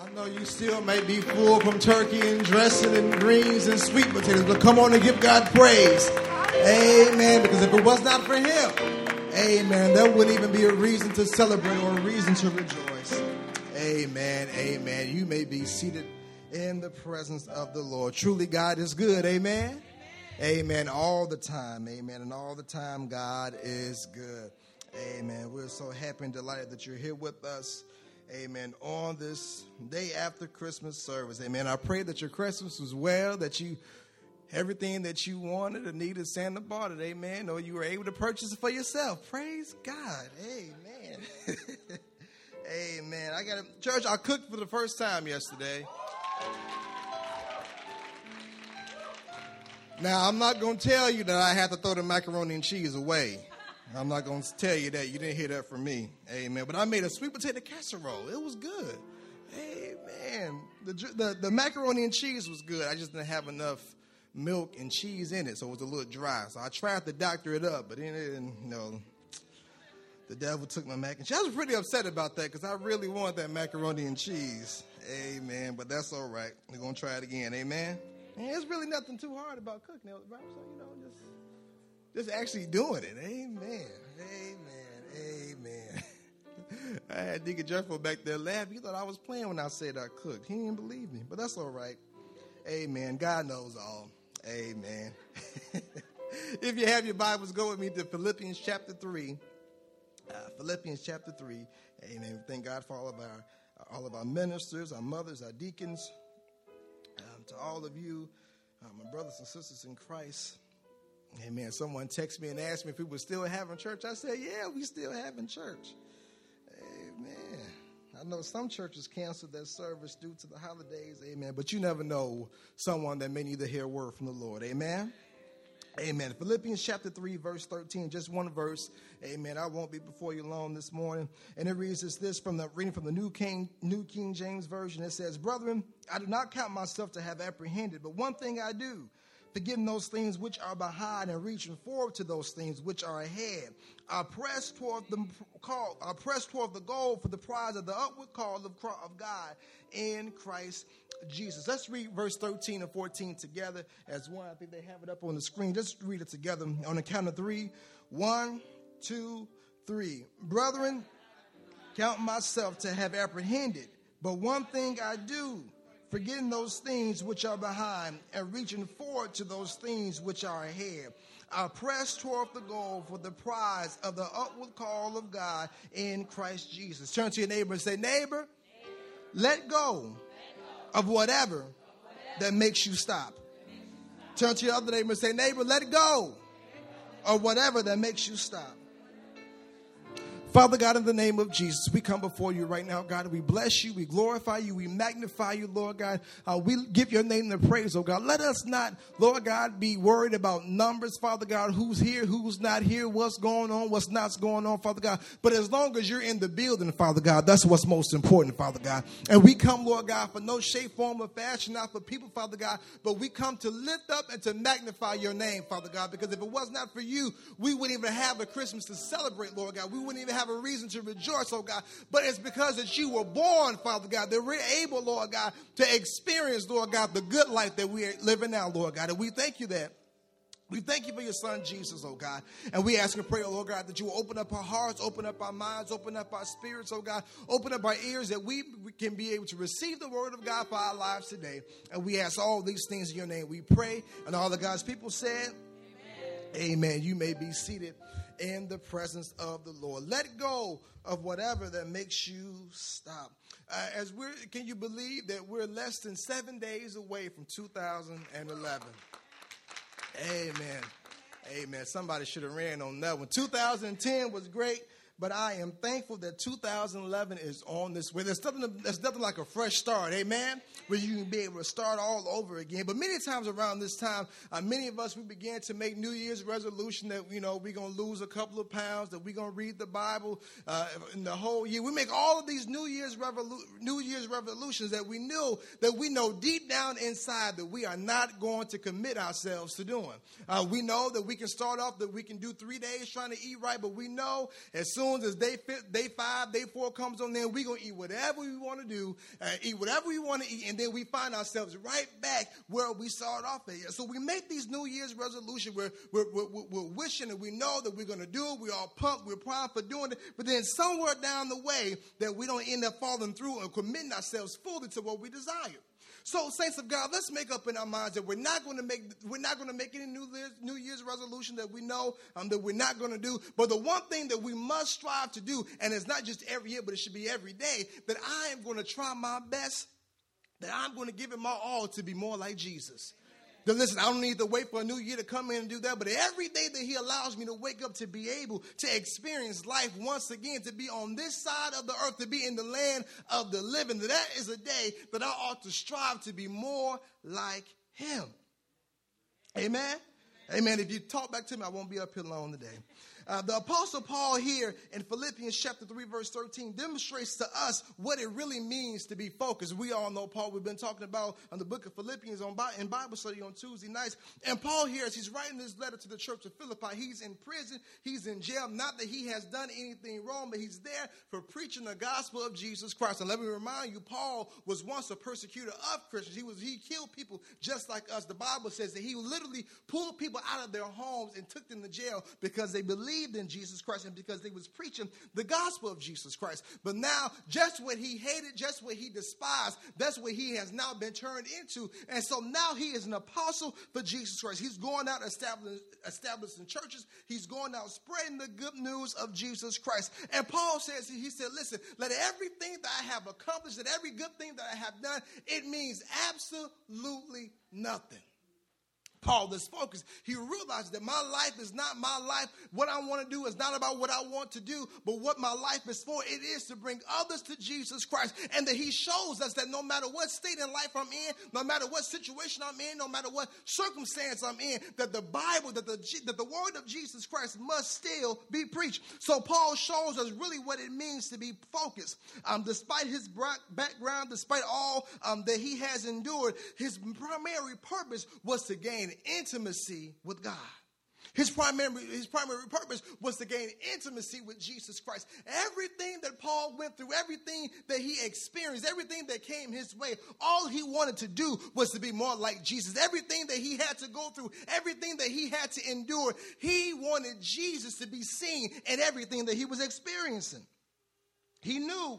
I know you still may be full from turkey and dressing and greens and sweet potatoes, but come on and give God praise. Amen. Because if it was not for Him, amen, there wouldn't even be a reason to celebrate or a reason to rejoice. Amen. Amen. You may be seated in the presence of the Lord. Truly, God is good. Amen. Amen. All the time. Amen. And all the time, God is good. Amen. We're so happy and delighted that you're here with us. Amen. On this day after Christmas service. Amen. I pray that your Christmas was well, that you everything that you wanted or needed, Santa bought it. Amen. Or you were able to purchase it for yourself. Praise God. Amen. Amen. I got a church. I cooked for the first time yesterday. Now I'm not to tell you that I had to throw the macaroni and cheese away. I'm not going to tell you that. You didn't hear that from me. Amen. But I made a sweet potato casserole. It was good. Amen. The, the, the macaroni and cheese was good. I just didn't have enough milk and cheese in it, so it was a little dry. So I tried to doctor it up, but then it you know, the devil took my mac and cheese. I was pretty upset about that because I really want that macaroni and cheese. Amen. But that's all right. We're going to try it again. Amen. And it's really nothing too hard about cooking, right? So, you know, just just actually doing it. Amen. Amen. Amen. I had Deacon Jeffro back there laughing. He thought I was playing when I said I cooked. He didn't believe me, but that's all right. Amen. God knows all. Amen. if you have your Bibles, go with me to Philippians chapter 3. Uh, Philippians chapter 3. Amen. Thank God for all of our all of our ministers, our mothers, our deacons, um, to all of you, uh, my brothers and sisters in Christ. Amen. Someone texted me and asked me if we were still having church. I said, Yeah, we still having church. Amen. I know some churches canceled their service due to the holidays. Amen. But you never know someone that may need to hear a word from the Lord. Amen. Amen. Philippians chapter 3, verse 13, just one verse. Amen. I won't be before you long this morning. And it reads as this from the reading from the New King, New King James Version. It says, Brethren, I do not count myself to have apprehended, but one thing I do forgetting those things which are behind and reaching forward to those things which are ahead. I press toward the call, I press toward the goal for the prize of the upward call of, God in Christ Jesus. Let's read verse 13 and 14 together as one. I think they have it up on the screen. Just read it together on the count of three. One, two, three. Brethren, count myself to have apprehended, but one thing I do forgetting those things which are behind and reaching forward to those things which are ahead. I press toward the goal for the prize of the upward call of God in Christ Jesus. Turn to your neighbor and say, Neighbor, let go of whatever that makes you stop. Turn to your other neighbor and say, Neighbor, let go of whatever that makes you stop. Father God, in the name of Jesus, we come before you right now, God. We bless you, we glorify you, we magnify you, Lord God. Uh, we give your name the praise, oh God. Let us not, Lord God, be worried about numbers, Father God, who's here, who's not here, what's going on, what's not going on, Father God. But as long as you're in the building, Father God, that's what's most important, Father God. And we come, Lord God, for no shape, form, or fashion, not for people, Father God, but we come to lift up and to magnify your name, Father God, because if it was not for you, we wouldn't even have a Christmas to celebrate, Lord God. We wouldn't even have have a reason to rejoice, oh God. But it's because that you were born, Father God, that we're able, Lord God, to experience, Lord God, the good life that we are living now, Lord God. And we thank you that. We thank you for your son Jesus, oh God. And we ask and pray, oh Lord God, that you will open up our hearts, open up our minds, open up our spirits, oh God. Open up our ears that we can be able to receive the word of God for our lives today. And we ask all these things in your name. We pray. And all the God's people said, Amen. Amen. You may be seated in the presence of the Lord. Let go of whatever that makes you stop. Uh, as we're, can you believe that we're less than seven days away from 2011? Amen. Amen. Somebody should have ran on that one. 2010 was great but I am thankful that 2011 is on this way. There's nothing, there's nothing like a fresh start, amen, where you can be able to start all over again. But many times around this time, uh, many of us, we began to make New Year's resolution that, you know, we're going to lose a couple of pounds, that we're going to read the Bible uh, in the whole year. We make all of these New Year's, revolu- New Year's revolutions that we knew, that we know deep down inside that we are not going to commit ourselves to doing. Uh, we know that we can start off, that we can do three days trying to eat right, but we know as soon soon as day, day five, day four comes on, then we're going to eat whatever we want to do, uh, eat whatever we want to eat, and then we find ourselves right back where we started off at. So we make these New Year's resolutions. We're, we're, we're, we're wishing and we know that we're going to do it. We're all pumped. We're primed for doing it. But then somewhere down the way that we don't end up falling through and committing ourselves fully to what we desire. So, saints of God, let's make up in our minds that we're not going to make we're not going to make any New Year's, New Year's resolution that we know um, that we're not going to do. But the one thing that we must strive to do, and it's not just every year, but it should be every day, that I am going to try my best, that I'm going to give it my all to be more like Jesus. Then listen, I don't need to wait for a new year to come in and do that, but every day that He allows me to wake up to be able to experience life once again, to be on this side of the earth, to be in the land of the living, that is a day that I ought to strive to be more like Him. Amen. Amen. If you talk back to me, I won't be up here long today. Uh, the Apostle Paul here in Philippians chapter 3, verse 13, demonstrates to us what it really means to be focused. We all know Paul, we've been talking about on the book of Philippians on, in Bible study on Tuesday nights. And Paul here, as he's writing this letter to the church of Philippi, he's in prison, he's in jail. Not that he has done anything wrong, but he's there for preaching the gospel of Jesus Christ. And let me remind you, Paul was once a persecutor of Christians. He was he killed people just like us. The Bible says that he literally pulled people out of their homes and took them to jail because they believed believed in Jesus Christ and because they was preaching the gospel of Jesus Christ. But now, just what he hated, just what he despised, that's what he has now been turned into. And so now he is an apostle for Jesus Christ. He's going out establishing, establishing churches. He's going out spreading the good news of Jesus Christ. And Paul says, he said, listen, let everything that I have accomplished, that every good thing that I have done, it means absolutely nothing. Paul is focused. He realized that my life is not my life. What I want to do is not about what I want to do, but what my life is for. It is to bring others to Jesus Christ. And that he shows us that no matter what state in life I'm in, no matter what situation I'm in, no matter what circumstance I'm in, that the Bible, that the, that the word of Jesus Christ must still be preached. So Paul shows us really what it means to be focused. Um, despite his background, despite all um, that he has endured, his primary purpose was to gain intimacy with God. His primary, his primary purpose was to gain intimacy with Jesus Christ. Everything that Paul went through, everything that he experienced, everything that came his way, all he wanted to do was to be more like Jesus. Everything that he had to go through, everything that he had to endure, he wanted Jesus to be seen in everything that he was experiencing. He knew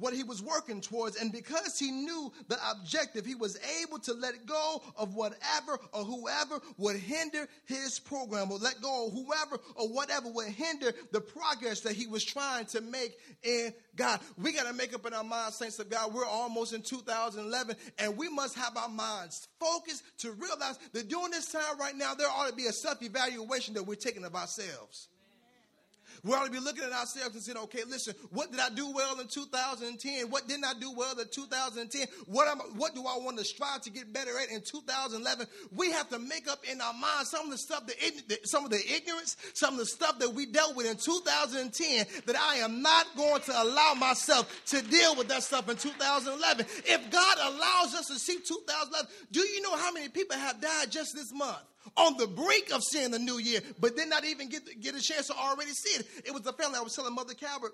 what he was working towards. And because he knew the objective, he was able to let go of whatever or whoever would hinder his program, or let go of whoever or whatever would hinder the progress that he was trying to make in God. We got to make up in our minds, saints of God, we're almost in 2011, and we must have our minds focused to realize that during this time right now, there ought to be a self evaluation that we're taking of ourselves. We ought to be looking at ourselves and saying, okay, listen, what did I do well in 2010? What didn't I do well in 2010? What, am, what do I want to strive to get better at in 2011? We have to make up in our minds some of the stuff, that, some of the ignorance, some of the stuff that we dealt with in 2010 that I am not going to allow myself to deal with that stuff in 2011. If God allows us to see 2011, do you know how many people have died just this month? On the brink of seeing the new year, but did not even get, get a chance to already see it. It was the family I was telling Mother Calvert.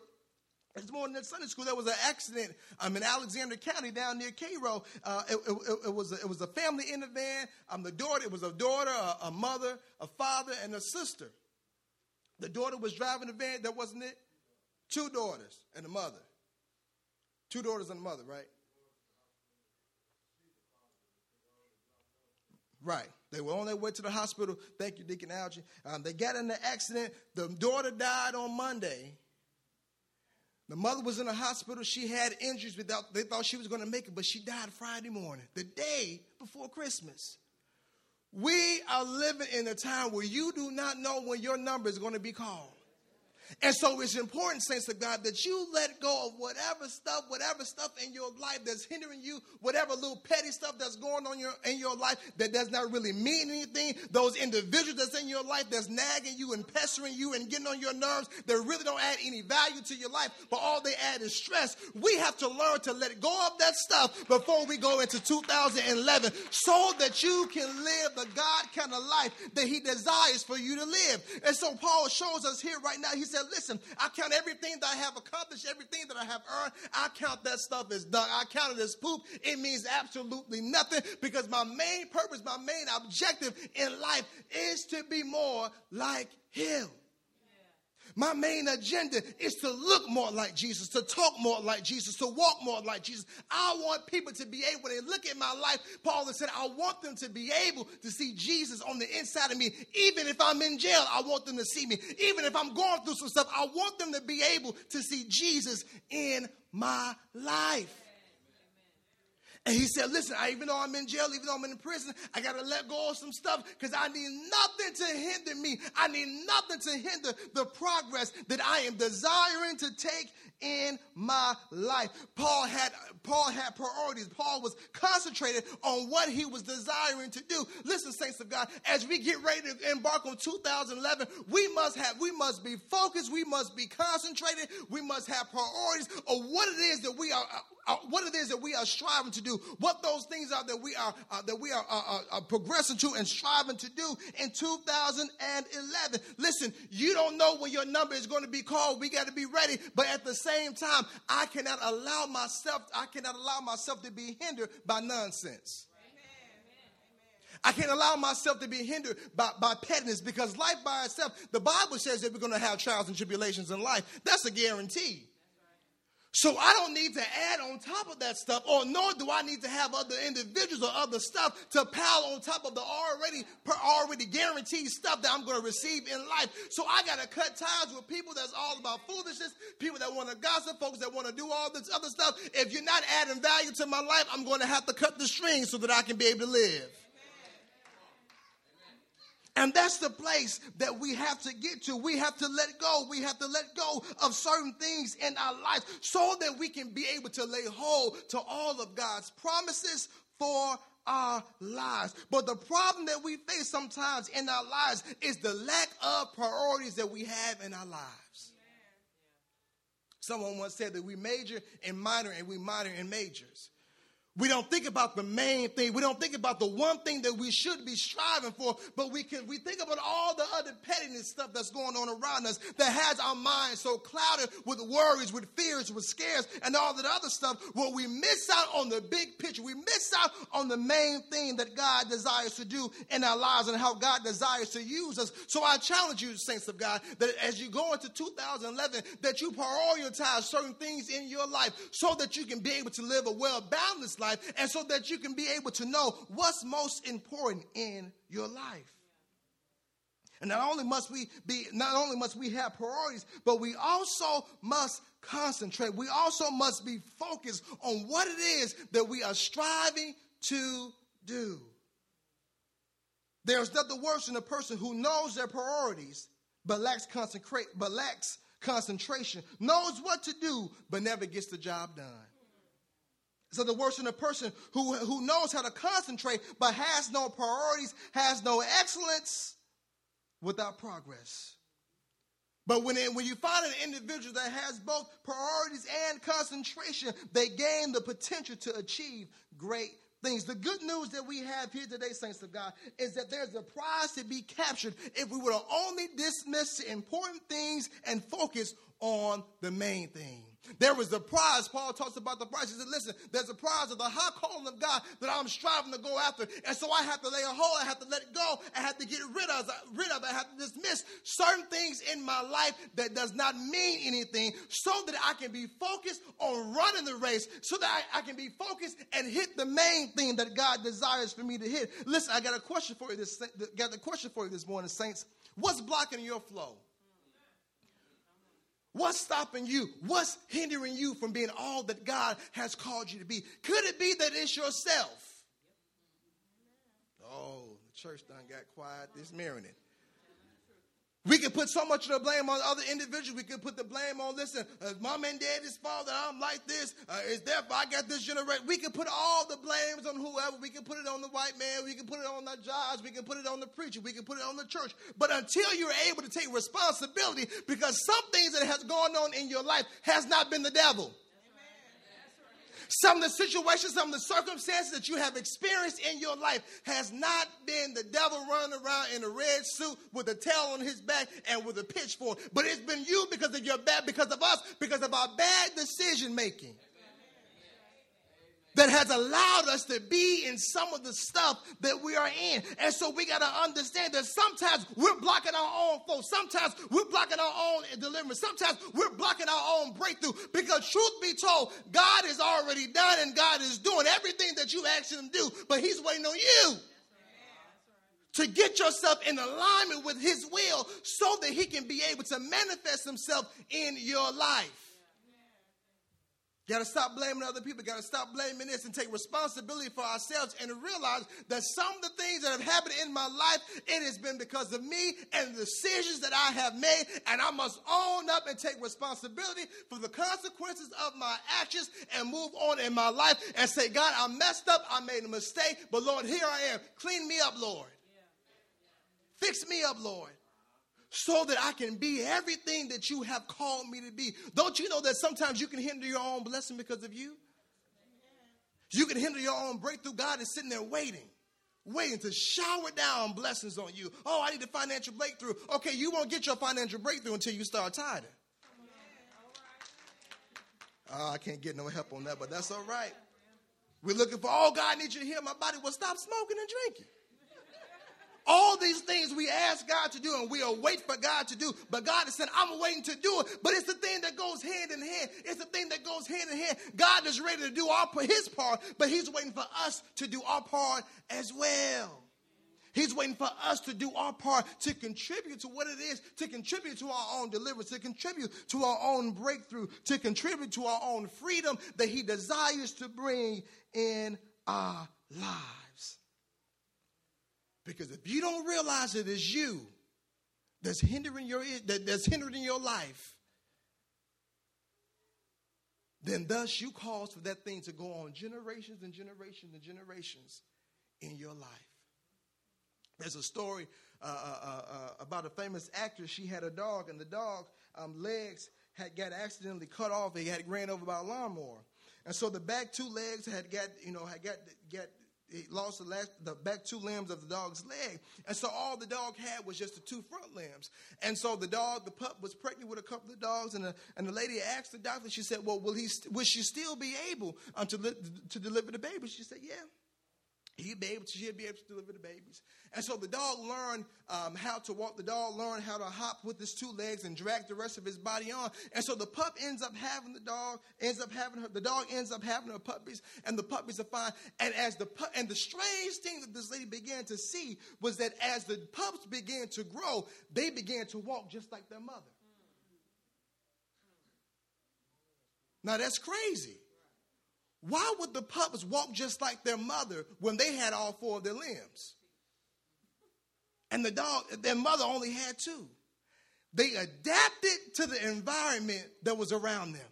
This morning at Sunday school, there was an accident um, in Alexander County down near Cairo. Uh, it, it, it, was a, it was a family in the van. Um, the daughter, it was a daughter, a, a, mother, a father, and a sister. The daughter was driving the van. That wasn't it. Two daughters and a mother. Two daughters and a mother, right? Right. They were on their way to the hospital. Thank you, Deacon Algie. Um, they got in the accident. The daughter died on Monday. The mother was in the hospital. She had injuries. Without, they thought she was going to make it, but she died Friday morning, the day before Christmas. We are living in a time where you do not know when your number is going to be called. And so it's important, saints of God, that you let go of whatever stuff, whatever stuff in your life that's hindering you, whatever little petty stuff that's going on your, in your life that does not really mean anything, those individuals that's in your life that's nagging you and pestering you and getting on your nerves that really don't add any value to your life, but all they add is stress. We have to learn to let go of that stuff before we go into 2011 so that you can live the God kind of life that He desires for you to live. And so Paul shows us here right now, he says, said, Listen, I count everything that I have accomplished, everything that I have earned. I count that stuff as done. I count it as poop. It means absolutely nothing because my main purpose, my main objective in life is to be more like Him. My main agenda is to look more like Jesus, to talk more like Jesus, to walk more like Jesus. I want people to be able, to look at my life, Paul said, I want them to be able to see Jesus on the inside of me. Even if I'm in jail, I want them to see me. Even if I'm going through some stuff, I want them to be able to see Jesus in my life. And he said, Listen, I, even though I'm in jail, even though I'm in prison, I got to let go of some stuff because I need nothing to hinder me. I need nothing to hinder the progress that I am desiring to take in my life. Paul had Paul had priorities. Paul was concentrated on what he was desiring to do. Listen, saints of God, as we get ready to embark on 2011, we must have we must be focused, we must be concentrated, we must have priorities of what it is that we are uh, what it is that we are striving to do, what those things are that we are uh, that we are uh, uh, uh progressing to and striving to do in 2011. Listen, you don't know when your number is going to be called. We got to be ready, but at the same time, I cannot allow myself I cannot allow myself to be hindered by nonsense. I can't allow myself to be hindered by, by pettiness because life by itself, the Bible says that we're going to have trials and tribulations in life. That's a guarantee. So I don't need to add on top of that stuff, or nor do I need to have other individuals or other stuff to pile on top of the already already guaranteed stuff that I'm going to receive in life. So I got to cut ties with people that's all about foolishness, people that want to gossip, folks that want to do all this other stuff. If you're not adding value to my life, I'm going to have to cut the strings so that I can be able to live. And that's the place that we have to get to. We have to let go. We have to let go of certain things in our lives so that we can be able to lay hold to all of God's promises for our lives. But the problem that we face sometimes in our lives is the lack of priorities that we have in our lives. Someone once said that we major in minor and we minor in majors. We don't think about the main thing. We don't think about the one thing that we should be striving for, but we can we think about all the other pettiness stuff that's going on around us that has our minds so clouded with worries, with fears, with scares, and all that other stuff. Where we miss out on the big picture. We miss out on the main thing that God desires to do in our lives and how God desires to use us. So I challenge you, saints of God, that as you go into 2011, that you prioritize certain things in your life so that you can be able to live a well balanced life life and so that you can be able to know what's most important in your life. And not only must we be, not only must we have priorities, but we also must concentrate. We also must be focused on what it is that we are striving to do. There's nothing worse than a person who knows their priorities but lacks concentrate, but lacks concentration, knows what to do but never gets the job done. So the worse than a person who, who knows how to concentrate but has no priorities, has no excellence without progress. But when, it, when you find an individual that has both priorities and concentration, they gain the potential to achieve great things. The good news that we have here today, saints of God, is that there's a prize to be captured if we were to only dismiss the important things and focus on the main thing. There was a prize. Paul talks about the prize. He said, listen, there's a prize of the high calling of God that I'm striving to go after. And so I have to lay a hold. I have to let it go. I have to get rid of, rid of. I have to dismiss certain things in my life that does not mean anything so that I can be focused on running the race, so that I, I can be focused and hit the main thing that God desires for me to hit. Listen, I got a question for you this, got a question for you this morning, saints. What's blocking your flow? What's stopping you? What's hindering you from being all that God has called you to be? Could it be that it's yourself? Oh, the church done got quiet this morning. We can put so much of the blame on other individuals. We can put the blame on, listen, uh, mom and daddy's fault that I'm like this. Uh, it's fault I got this generation. We can put all the blames on whoever. We can put it on the white man. We can put it on the judge. We can put it on the preacher. We can put it on the church. But until you're able to take responsibility, because some things that has gone on in your life has not been the devil. Some of the situations, some of the circumstances that you have experienced in your life has not been the devil running around in a red suit with a tail on his back and with a pitchfork, but it's been you because of your bad, because of us, because of our bad decision making that has allowed us to be in some of the stuff that we are in. And so we got to understand that sometimes we're blocking our own flow. Sometimes we're blocking our own deliverance. Sometimes we're blocking our own breakthrough because truth be told, God is already done and God is doing everything that you asked him to do, but he's waiting on you to get yourself in alignment with his will so that he can be able to manifest himself in your life. Got to stop blaming other people. Got to stop blaming this and take responsibility for ourselves and realize that some of the things that have happened in my life, it has been because of me and the decisions that I have made. And I must own up and take responsibility for the consequences of my actions and move on in my life and say, God, I messed up. I made a mistake. But Lord, here I am. Clean me up, Lord. Fix me up, Lord so that I can be everything that you have called me to be. Don't you know that sometimes you can hinder your own blessing because of you? You can hinder your own breakthrough. God is sitting there waiting, waiting to shower down blessings on you. Oh, I need a financial breakthrough. Okay, you won't get your financial breakthrough until you start tithing. Oh, I can't get no help on that, but that's all right. We're looking for, oh, God needs you to heal my body. Well, stop smoking and drinking. All these things we ask God to do and we await for God to do. But God has said, I'm waiting to do it. But it's the thing that goes hand in hand. It's the thing that goes hand in hand. God is ready to do our, his part, but he's waiting for us to do our part as well. He's waiting for us to do our part to contribute to what it is, to contribute to our own deliverance, to contribute to our own breakthrough, to contribute to our own freedom that He desires to bring in our lives. Because if you don't realize it is you that's hindering your that's hindering your life, then thus you cause for that thing to go on generations and generations and generations in your life. There's a story uh, uh, uh, uh about a famous actress. She had a dog, and the dog um, legs had got accidentally cut off. He had ran over by a lawnmower, and so the back two legs had got you know had got got he lost the, last, the back two limbs of the dog's leg. And so all the dog had was just the two front limbs. And so the dog, the pup, was pregnant with a couple of dogs. And the, and the lady asked the doctor, she said, Well, will, he, will she still be able um, to, li- to deliver the baby? She said, Yeah he'd be able to, she'd be able to deliver the babies. And so the dog learned um, how to walk. The dog learned how to hop with his two legs and drag the rest of his body on. And so the pup ends up having the dog, ends up having her, the dog ends up having her puppies, and the puppies are fine. And as the pu- and the strange thing that this lady began to see was that as the pups began to grow, they began to walk just like their mother. Now that's crazy. Why would the pups walk just like their mother when they had all four of their limbs? And the dog, their mother only had two. They adapted to the environment that was around them.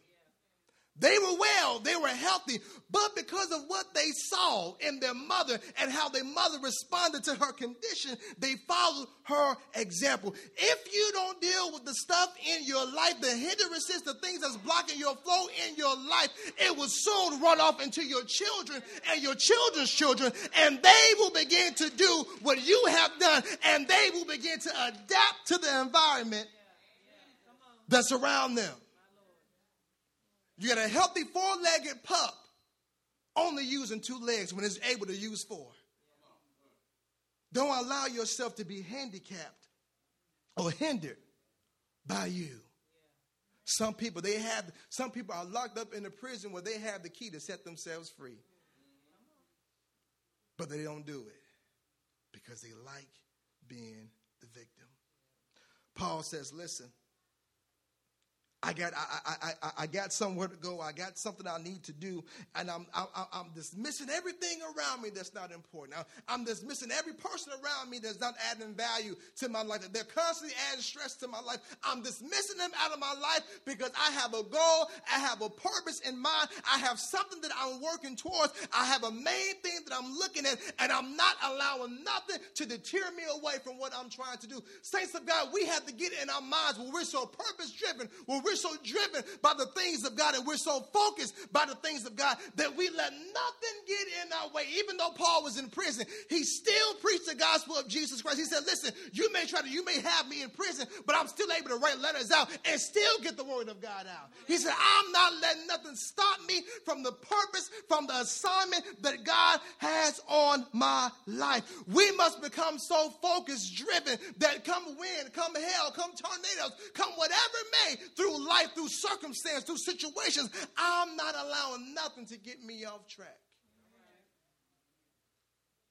They were well, they were healthy, but because of what they saw in their mother and how their mother responded to her condition, they followed her example. If you don't deal with the stuff in your life, the hindrances, the things that's blocking your flow in your life, it will soon run off into your children and your children's children, and they will begin to do what you have done, and they will begin to adapt to the environment that's around them. You got a healthy four legged pup only using two legs when it's able to use four. Don't allow yourself to be handicapped or hindered by you. Some people they have some people are locked up in a prison where they have the key to set themselves free. But they don't do it because they like being the victim. Paul says, listen, I got, I, I, I, I, got somewhere to go. I got something I need to do. And I'm, I, I'm dismissing everything around me that's not important. I'm dismissing every person around me that's not adding value to my life. They're constantly adding stress to my life. I'm dismissing them out of my life because I have a goal. I have a purpose in mind. I have something that I'm working towards. I have a main thing that I'm looking at. And I'm not allowing nothing to deter me away from what I'm trying to do. Saints of God, we have to get in our minds where we're so purpose driven, where we're we're so driven by the things of God and we're so focused by the things of God that we let nothing get in our way. Even though Paul was in prison, he still preached the gospel of Jesus Christ. He said, Listen, you may try to, you may have me in prison, but I'm still able to write letters out and still get the word of God out. He said, I'm not letting nothing stop me from the purpose, from the assignment that God has on my life. We must become so focused, driven, that come wind, come hell, come tornadoes, come whatever may, life, through circumstance, through situations, I'm not allowing nothing to get me off track.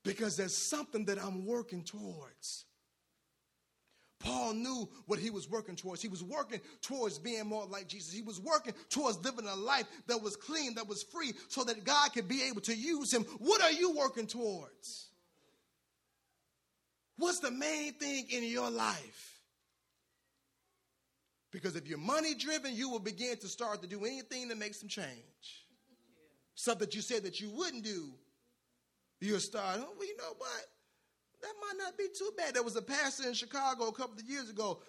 Because there's something that I'm working towards. Paul knew what he was working towards. He was working towards being more like Jesus. He was working towards living a life that was clean, that was free, so that God could be able to use him. What are you working towards? What's the main thing in your life? Because if you're money driven, you will begin to start to do anything that makes some change. Something that you said that you wouldn't do, you'll start, oh, well, you know what? that might not be too bad. There was a pastor in Chicago a couple of years ago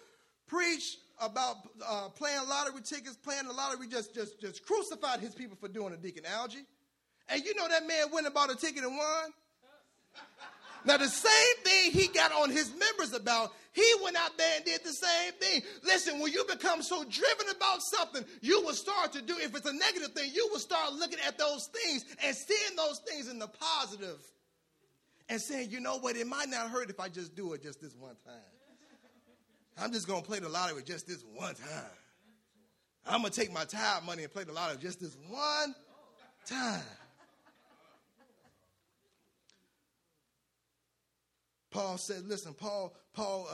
preached about uh, playing lottery tickets, playing the lottery, just, just, just crucified his people for doing a deacon Algie. And you know that man went and bought a ticket and won? Now, the same thing he got on his members about, he went out there and did the same thing. Listen, when you become so driven about something, you will start to do, if it's a negative thing, you will start looking at those things and seeing those things in the positive and saying, you know what, it might not hurt if I just do it just this one time. I'm just going to play the lottery just this one time. I'm going to take my tithe money and play the lottery just this one time. Paul said, listen, Paul, Paul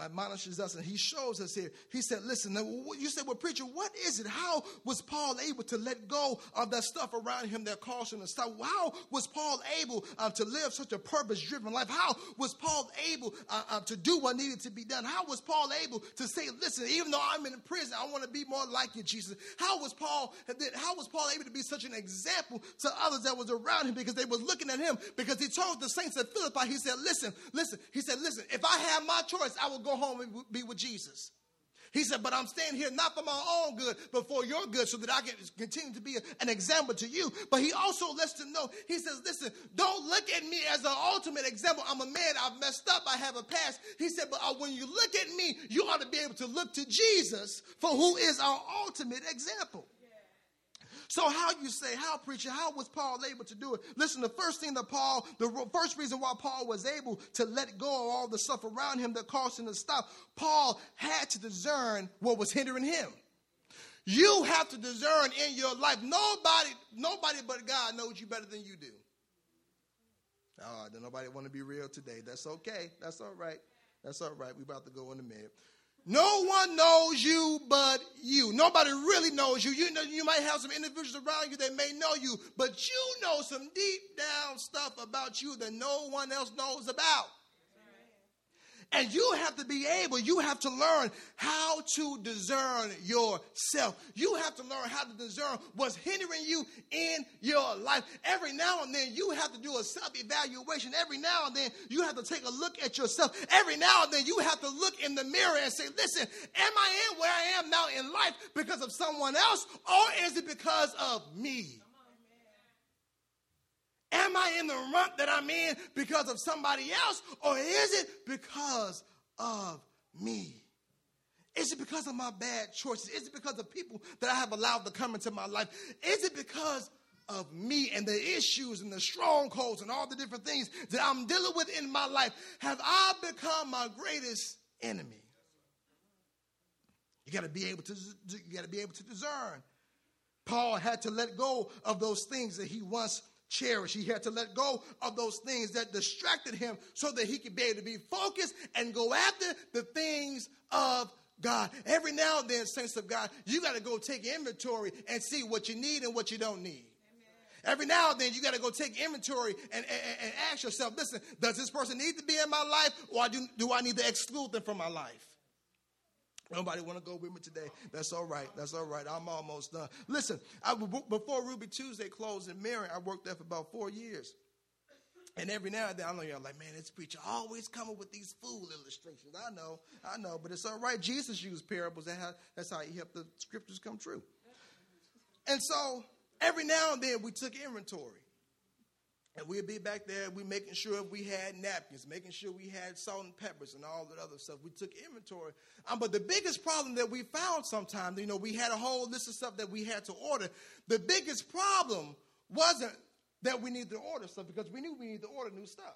admonishes us and he shows us here. He said, Listen, you said, Well, preacher, what is it? How was Paul able to let go of that stuff around him that caused him to stop? How was Paul able uh, to live such a purpose driven life? How was Paul able uh, uh, to do what needed to be done? How was Paul able to say, Listen, even though I'm in prison, I want to be more like you, Jesus? How was Paul, how was Paul able to be such an example to others that was around him because they was looking at him? Because he told the saints at Philippi, he said, Listen, listen, he said, Listen, if I have my choice, I will go home and be with Jesus. He said, But I'm staying here not for my own good, but for your good, so that I can continue to be an example to you. But he also lets them know, he says, Listen, don't look at me as an ultimate example. I'm a man, I've messed up, I have a past. He said, But uh, when you look at me, you ought to be able to look to Jesus for who is our ultimate example. So how you say, how preacher, how was Paul able to do it? Listen, the first thing that Paul, the first reason why Paul was able to let go of all the stuff around him that caused him to stop, Paul had to discern what was hindering him. You have to discern in your life. Nobody, nobody but God knows you better than you do. Ah, oh, then nobody want to be real today. That's okay. That's all right. That's all right. We're about to go in a minute. No one knows you but you. Nobody really knows you. You know, you might have some individuals around you that may know you, but you know some deep down stuff about you that no one else knows about. And you have to be able, you have to learn how to discern yourself. You have to learn how to discern what's hindering you in your life. Every now and then, you have to do a self evaluation. Every now and then, you have to take a look at yourself. Every now and then, you have to look in the mirror and say, listen, am I in where I am now in life because of someone else, or is it because of me? Am I in the rut that I'm in because of somebody else, or is it because of me? Is it because of my bad choices? Is it because of people that I have allowed to come into my life? Is it because of me and the issues and the strongholds and all the different things that I'm dealing with in my life? Have I become my greatest enemy? You got to be able to you got to be able to discern. Paul had to let go of those things that he once cherish. He had to let go of those things that distracted him so that he could be able to be focused and go after the things of God. Every now and then, saints of God, you got to go take inventory and see what you need and what you don't need. Every now and then, you got to go take inventory and, and, and, ask yourself listen, does this person need to be in my life or do, do I need to exclude them from my life? Nobody want to go with me today? That's all right. That's all right. I'm almost done. Listen, I, before Ruby Tuesday closed in Marion, I worked there for about four years. And every now and then, I know y'all like, man, this preacher always coming with these fool illustrations. I know, I know, but it's all right. Jesus used parables. That's how he helped the scriptures come true. And so every now and then we took inventory. And we'd be back there, we making sure we had napkins, making sure we had salt and peppers and all that other stuff. We took inventory. Um, but the biggest problem that we found sometimes, you know, we had a whole list of stuff that we had to order. The biggest problem wasn't that we needed to order stuff because we knew we needed to order new stuff.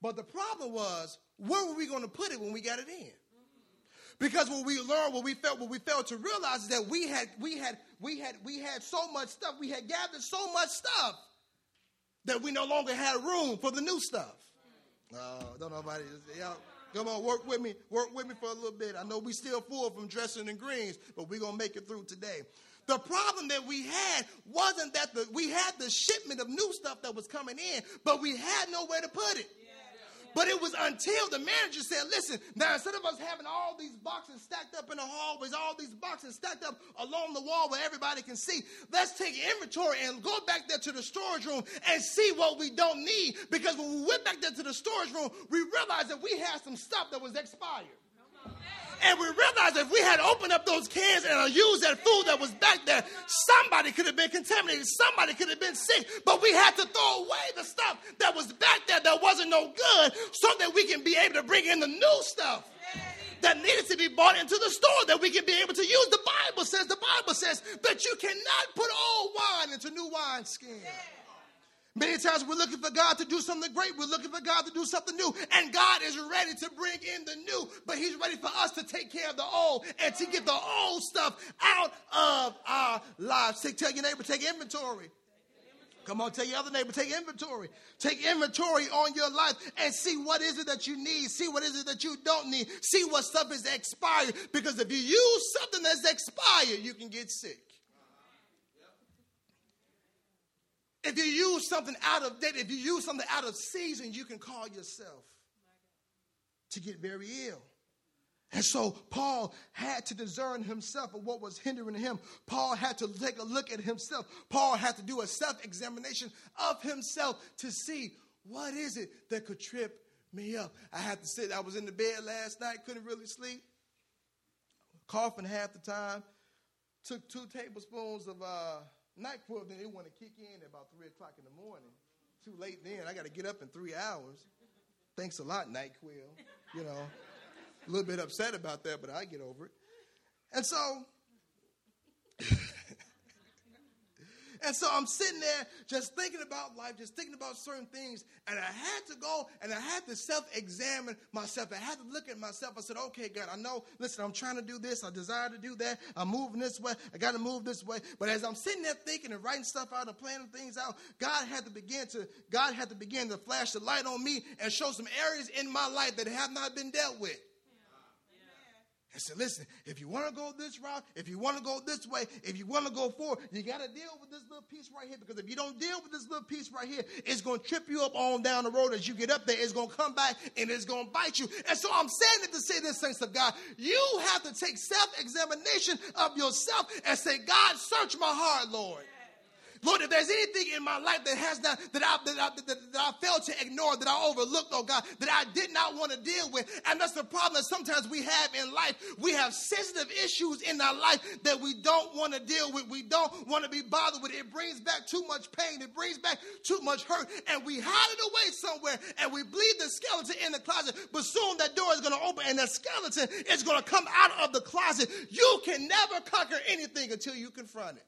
But the problem was, where were we going to put it when we got it in? Because what we learned, what we felt, what we failed to realize is that we had, we had, we had, we had so much stuff, we had gathered so much stuff that we no longer had room for the new stuff. Uh, don't nobody, y'all, come on, work with me, work with me for a little bit. I know we still full from dressing in greens, but we're gonna make it through today. The problem that we had wasn't that the, we had the shipment of new stuff that was coming in, but we had nowhere to put it. But it was until the manager said, listen, now instead of us having all these boxes stacked up in the hallways, all these boxes stacked up along the wall where everybody can see, let's take inventory and go back there to the storage room and see what we don't need. Because when we went back there to the storage room, we realized that we had some stuff that was expired. And we realized if we had opened up those cans and used that food that was back there, somebody could have been contaminated. Somebody could have been sick. But we had to throw away the stuff that was back there that wasn't no good so that we can be able to bring in the new stuff that needed to be bought into the store that we can be able to use. The Bible says, the Bible says that you cannot put old wine into new wine skins. Many times we're looking for God to do something great. We're looking for God to do something new. And God is ready to bring in the new, but He's ready for us to take care of the old and to get the old stuff out of our lives. Take, tell your neighbor, take inventory. Come on, tell your other neighbor, take inventory. Take inventory on your life and see what is it that you need. See what is it that you don't need. See what stuff is expired. Because if you use something that's expired, you can get sick. If you use something out of date, if you use something out of season, you can call yourself to get very ill. And so Paul had to discern himself of what was hindering him. Paul had to take a look at himself. Paul had to do a self examination of himself to see what is it that could trip me up. I had to sit, I was in the bed last night, couldn't really sleep, coughing half the time, took two tablespoons of uh, NyQuil, then they want to kick in at about 3 o'clock in the morning. Too late then. I got to get up in three hours. Thanks a lot, NyQuil. You know, a little bit upset about that, but I get over it. And so, And so I'm sitting there just thinking about life, just thinking about certain things. And I had to go and I had to self examine myself. I had to look at myself. I said, okay, God, I know, listen, I'm trying to do this. I desire to do that. I'm moving this way. I got to move this way. But as I'm sitting there thinking and writing stuff out and planning things out, God had to begin to, God had to begin to flash the light on me and show some areas in my life that have not been dealt with. I said, listen, if you want to go this route, if you want to go this way, if you want to go forward, you got to deal with this little piece right here. Because if you don't deal with this little piece right here, it's going to trip you up on down the road. As you get up there, it's going to come back and it's going to bite you. And so I'm saying it to say this, saints of God. You have to take self examination of yourself and say, God, search my heart, Lord. Lord, if there's anything in my life that has not, that I, that I, that, that I failed to ignore, that I overlooked, oh God, that I did not want to deal with. And that's the problem that sometimes we have in life. We have sensitive issues in our life that we don't want to deal with. We don't want to be bothered with. It brings back too much pain. It brings back too much hurt. And we hide it away somewhere and we bleed the skeleton in the closet. But soon that door is going to open and the skeleton is going to come out of the closet. You can never conquer anything until you confront it.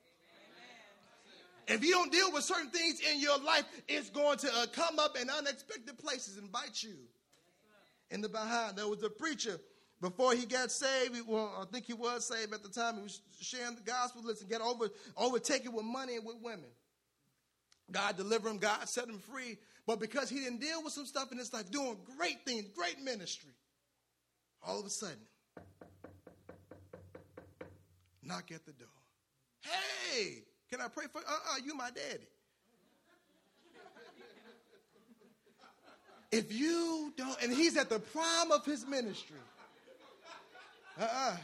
If you don't deal with certain things in your life, it's going to uh, come up in unexpected places and bite you in the behind. There was a preacher before he got saved. Well, I think he was saved at the time. He was sharing the gospel. Listen, get over overtaken with money and with women. God delivered him. God set him free. But because he didn't deal with some stuff in his life, doing great things, great ministry, all of a sudden, knock at the door. Hey, can I pray for? Uh uh-uh, uh you my daddy. If you don't, and he's at the prime of his ministry. Uh uh-uh, uh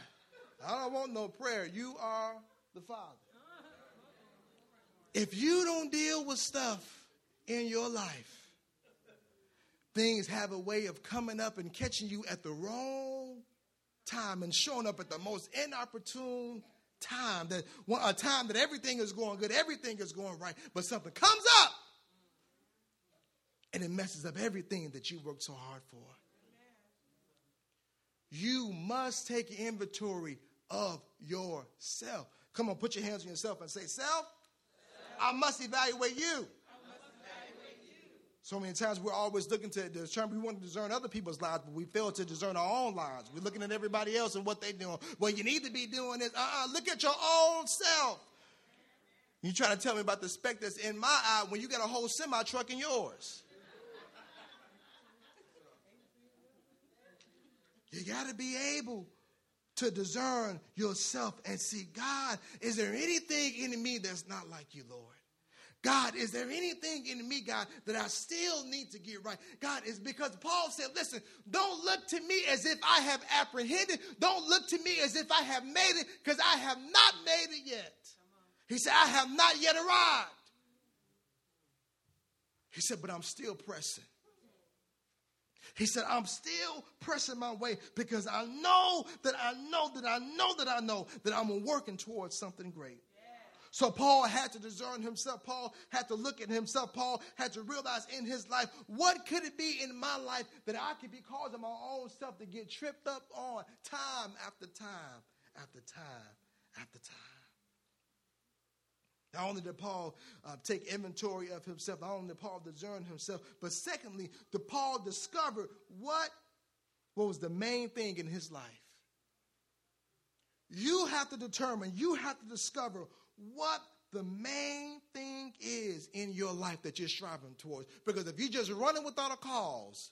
I don't want no prayer. You are the Father. If you don't deal with stuff in your life, things have a way of coming up and catching you at the wrong time and showing up at the most inopportune time that a time that everything is going good, everything is going right, but something comes up and it messes up everything that you worked so hard for. You must take inventory of yourself. Come on, put your hands on yourself and say, Self, self. I must evaluate you. So many times we're always looking to discern. we want to discern other people's lives, but we fail to discern our own lives. We're looking at everybody else and what they're doing. What you need to be doing is, uh-uh, look at your own self. You trying to tell me about the speck that's in my eye when you got a whole semi truck in yours. You got to be able to discern yourself and see God, is there anything in me that's not like you, Lord? God, is there anything in me, God, that I still need to get right? God, is because Paul said, listen, don't look to me as if I have apprehended. Don't look to me as if I have made it, because I have not made it yet. He said, I have not yet arrived. He said, but I'm still pressing. He said, I'm still pressing my way because I know that I know that I know that I know that I'm working towards something great. So Paul had to discern himself. Paul had to look at himself. Paul had to realize in his life, what could it be in my life that I could be causing my own self to get tripped up on time after time after time after time. Not only did Paul uh, take inventory of himself, not only did Paul discern himself, but secondly, did Paul discover what, what was the main thing in his life. You have to determine, you have to discover what the main thing is in your life that you're striving towards. Because if you're just running without a cause,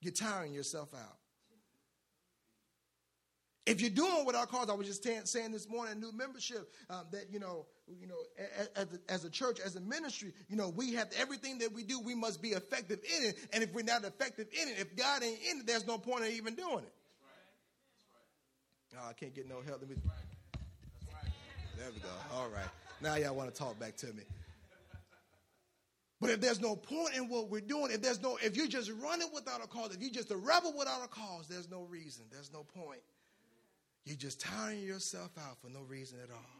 you're tiring yourself out. If you're doing without cause, I was just t- saying this morning, a new membership, um, that you know, you know, as a, as a church, as a ministry, you know, we have everything that we do. We must be effective in it, and if we're not effective in it, if God ain't in it, there's no point in even doing it. That's right. That's right. Oh, I can't get no help. There we go. All right. Now y'all want to talk back to me. But if there's no point in what we're doing, if there's no, if you're just running without a cause, if you're just a rebel without a cause, there's no reason. There's no point. You're just tiring yourself out for no reason at all.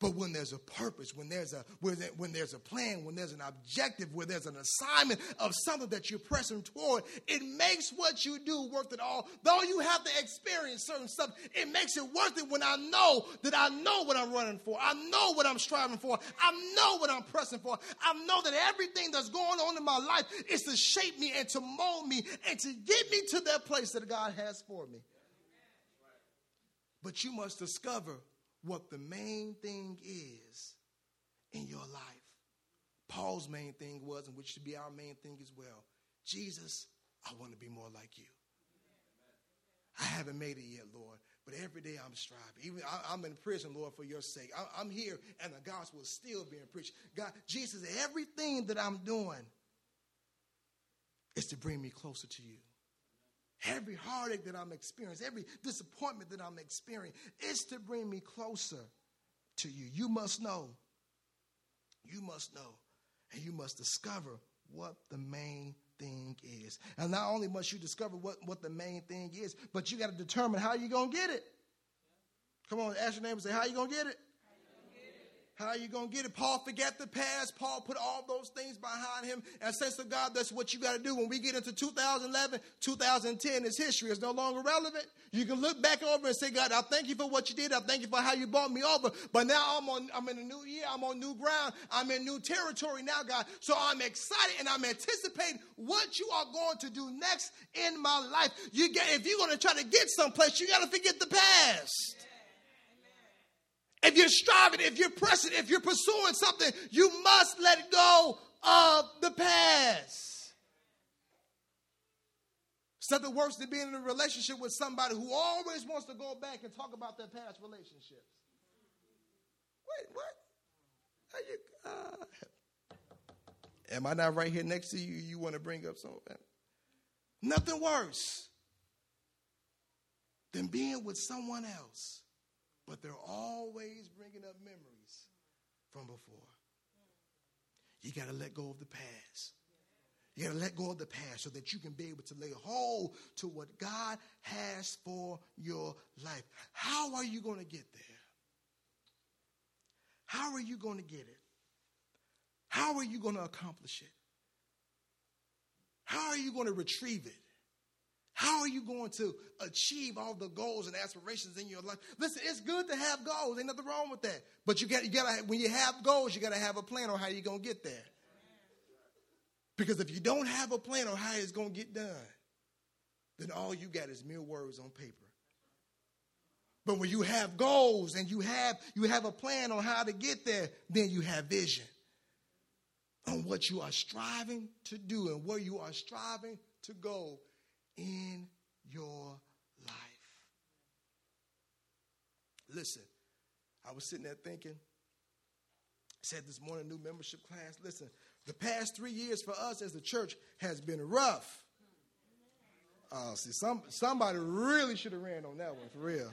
But when there's a purpose, when there's a when there's a plan, when there's an objective, where there's an assignment of something that you're pressing toward, it makes what you do worth it all. Though you have to experience certain stuff, it makes it worth it when I know that I know what I'm running for. I know what I'm striving for. I know what I'm pressing for. I know that everything that's going on in my life is to shape me and to mold me and to get me to that place that God has for me. But you must discover what the main thing is in your life. Paul's main thing was, and which should be our main thing as well Jesus, I want to be more like you. I haven't made it yet, Lord, but every day I'm striving. Even I, am in prison, Lord, for your sake. I, I'm here, and the gospel is still being preached. God, Jesus, everything that I'm doing is to bring me closer to you. Every heartache that I'm experiencing, every disappointment that I'm experiencing, is to bring me closer to you. You must know. You must know. And you must discover what the main thing is. And not only must you discover what, what the main thing is, but you got to determine how you're going to get it. Come on, ask your neighbor, say, how you going to get it? How are you going to get it? Paul forget the past. Paul put all those things behind him. And sense of God, that's what you got to do. When we get into 2011, 2010 is history. It's no longer relevant. You can look back over and say, God, I thank you for what you did. I thank you for how you brought me over. But now I'm on, I'm in a new year. I'm on new ground. I'm in new territory now, God. So I'm excited and I'm anticipating what you are going to do next in my life. You get, if you're going to try to get someplace, you got to forget the past. If you're striving, if you're pressing, if you're pursuing something, you must let go of the past. It's nothing worse than being in a relationship with somebody who always wants to go back and talk about their past relationships. Wait, what? You, uh, am I not right here next to you? You want to bring up something? Nothing worse than being with someone else but they're always bringing up memories from before. You got to let go of the past. You got to let go of the past so that you can be able to lay hold to what God has for your life. How are you going to get there? How are you going to get it? How are you going to accomplish it? How are you going to retrieve it? How are you going to achieve all the goals and aspirations in your life? Listen, it's good to have goals. Ain't nothing wrong with that. But you got you got to when you have goals, you got to have a plan on how you're to get there. Because if you don't have a plan on how it's to get done, then all you got is mere words on paper. But when you have goals and you have you have a plan on how to get there, then you have vision on what you are striving to do and where you are striving to go in your life. Listen, I was sitting there thinking, said this morning, new membership class. Listen, the past three years for us as a church has been rough. Oh, see, some, somebody really should have ran on that one for real.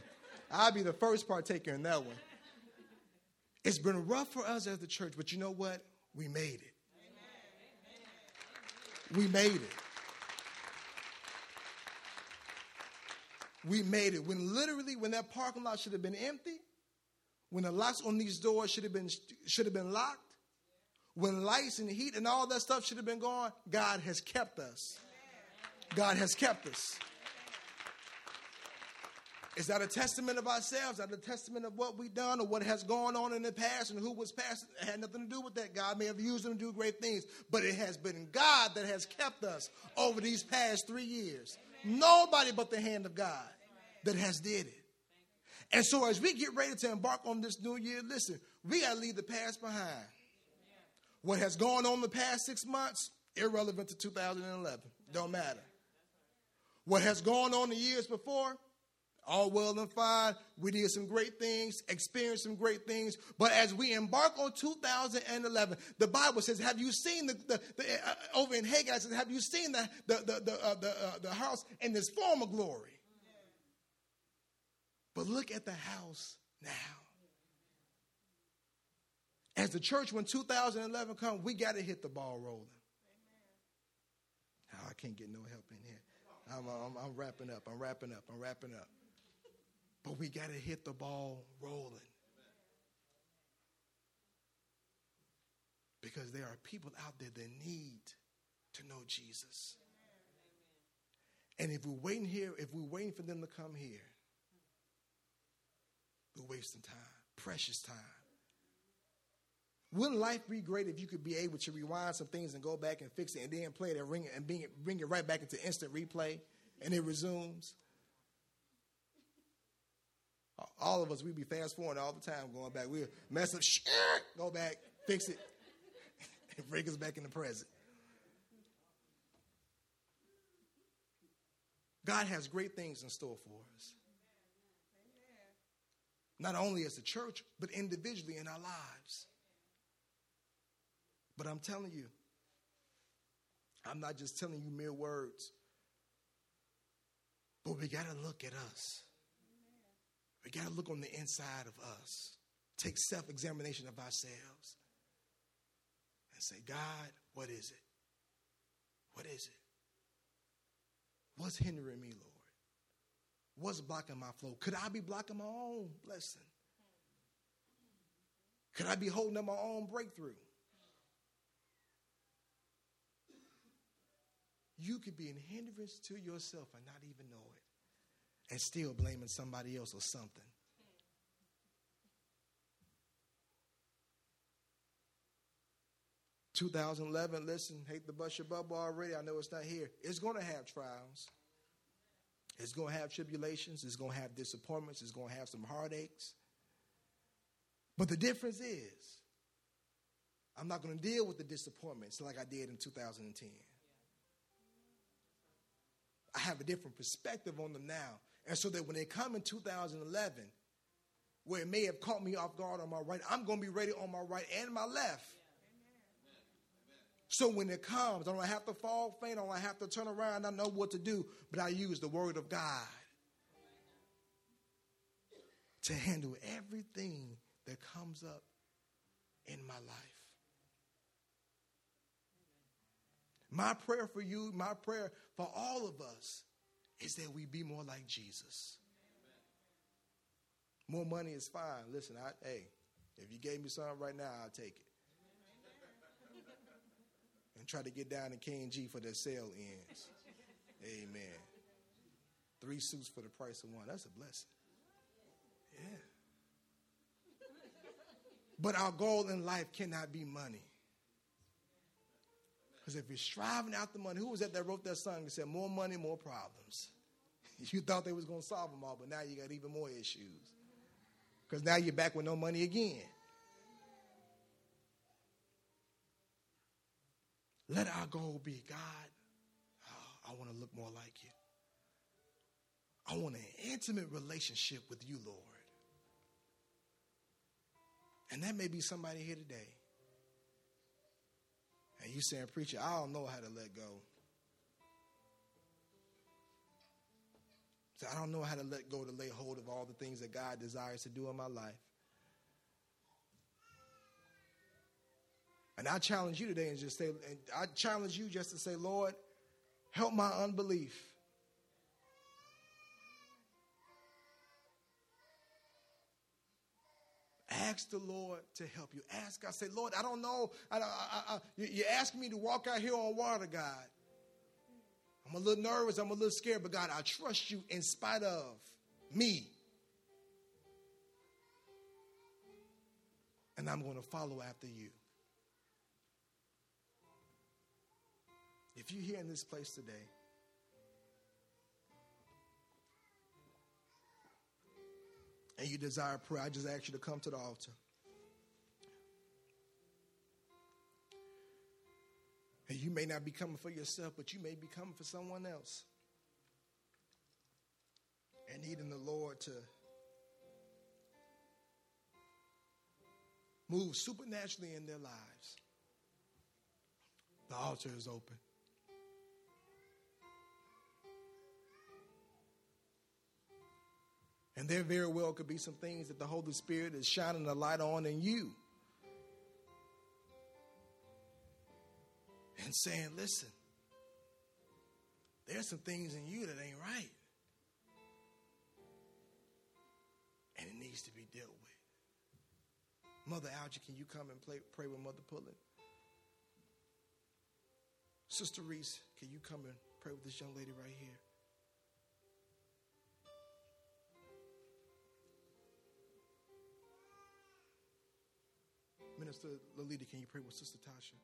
I'll be the first partaker in that one. It's been rough for us as the church, but you know what? We made it. We made it. We made it. When literally, when that parking lot should have been empty, when the locks on these doors should have been should have been locked, when lights and heat and all that stuff should have been gone, God has kept us. God has kept us. Is that a testament of ourselves? Is that a testament of what we've done or what has gone on in the past and who was past? It had nothing to do with that. God may have used them to do great things, but it has been God that has kept us over these past three years. Nobody but the hand of God that has did it. And so as we get ready to embark on this new year, listen, we got to leave the past behind. What has gone on the past six months, irrelevant to 2011. Don't matter. What has gone on the years before, all well and fine. We did some great things, experienced some great things. But as we embark on 2011, the Bible says, "Have you seen the, the, the uh, over in Haggai says, Have you seen the the the the, uh, the, uh, the house in this former glory?" But look at the house now. As the church, when 2011 comes, we got to hit the ball rolling. Oh, I can't get no help in here. I'm, I'm, I'm wrapping up. I'm wrapping up. I'm wrapping up. But we got to hit the ball rolling. Because there are people out there that need to know Jesus. And if we're waiting here, if we're waiting for them to come here, we're wasting time, precious time. Wouldn't life be great if you could be able to rewind some things and go back and fix it and then play it and bring it and bring it, bring it right back into instant replay and it resumes? All of us, we'd be fast forwarding all the time going back. We'll mess up, go back, fix it, and bring us back in the present. God has great things in store for us. Not only as a church, but individually in our lives. But I'm telling you, I'm not just telling you mere words, but we got to look at us. We got to look on the inside of us, take self examination of ourselves, and say, God, what is it? What is it? What's hindering me, Lord? What's blocking my flow? Could I be blocking my own blessing? Could I be holding up my own breakthrough? You could be a hindrance to yourself and not even know it and still blaming somebody else or something. Two thousand eleven. Listen, hate the bust your bubble already. I know it's not here. It's going to have trials. It's going to have tribulations. It's going to have disappointments. It's going to have some heartaches. But the difference is, I'm not going to deal with the disappointments like I did in 2010. I have a different perspective on them now. And so that when they come in 2011, where it may have caught me off guard on my right, I'm going to be ready on my right and my left. So when it comes, I don't have to fall faint, I don't have to turn around, I know what to do, but I use the word of God to handle everything that comes up in my life. My prayer for you, my prayer for all of us is that we be more like Jesus. More money is fine. Listen, I, hey, if you gave me something right now, I'll take it. And try to get down to K and G for their sale ends. Amen. Three suits for the price of one. That's a blessing. Yeah. But our goal in life cannot be money. Because if you're striving after money, who was that that wrote that song that said, more money, more problems? You thought they was going to solve them all, but now you got even more issues. Because now you're back with no money again. Let our goal be God, oh, I want to look more like you. I want an intimate relationship with you, Lord. And that may be somebody here today. And you saying, Preacher, I don't know how to let go. So I don't know how to let go to lay hold of all the things that God desires to do in my life. And I challenge you today and just say, and I challenge you just to say, Lord, help my unbelief. Ask the Lord to help you. Ask God, say, Lord, I don't know. I, I, I, you're asking me to walk out here on water, God. I'm a little nervous. I'm a little scared, but God, I trust you in spite of me. And I'm going to follow after you. If you're here in this place today, and you desire prayer, I just ask you to come to the altar. And you may not be coming for yourself, but you may be coming for someone else. And needing the Lord to move supernaturally in their lives. The altar is open. And there very well could be some things that the Holy Spirit is shining a light on in you. And saying, listen, there's some things in you that ain't right. And it needs to be dealt with. Mother Algie, can you come and play, pray with Mother Pullen? Sister Reese, can you come and pray with this young lady right here? Minister Lolita, can you pray with Sister Tasha?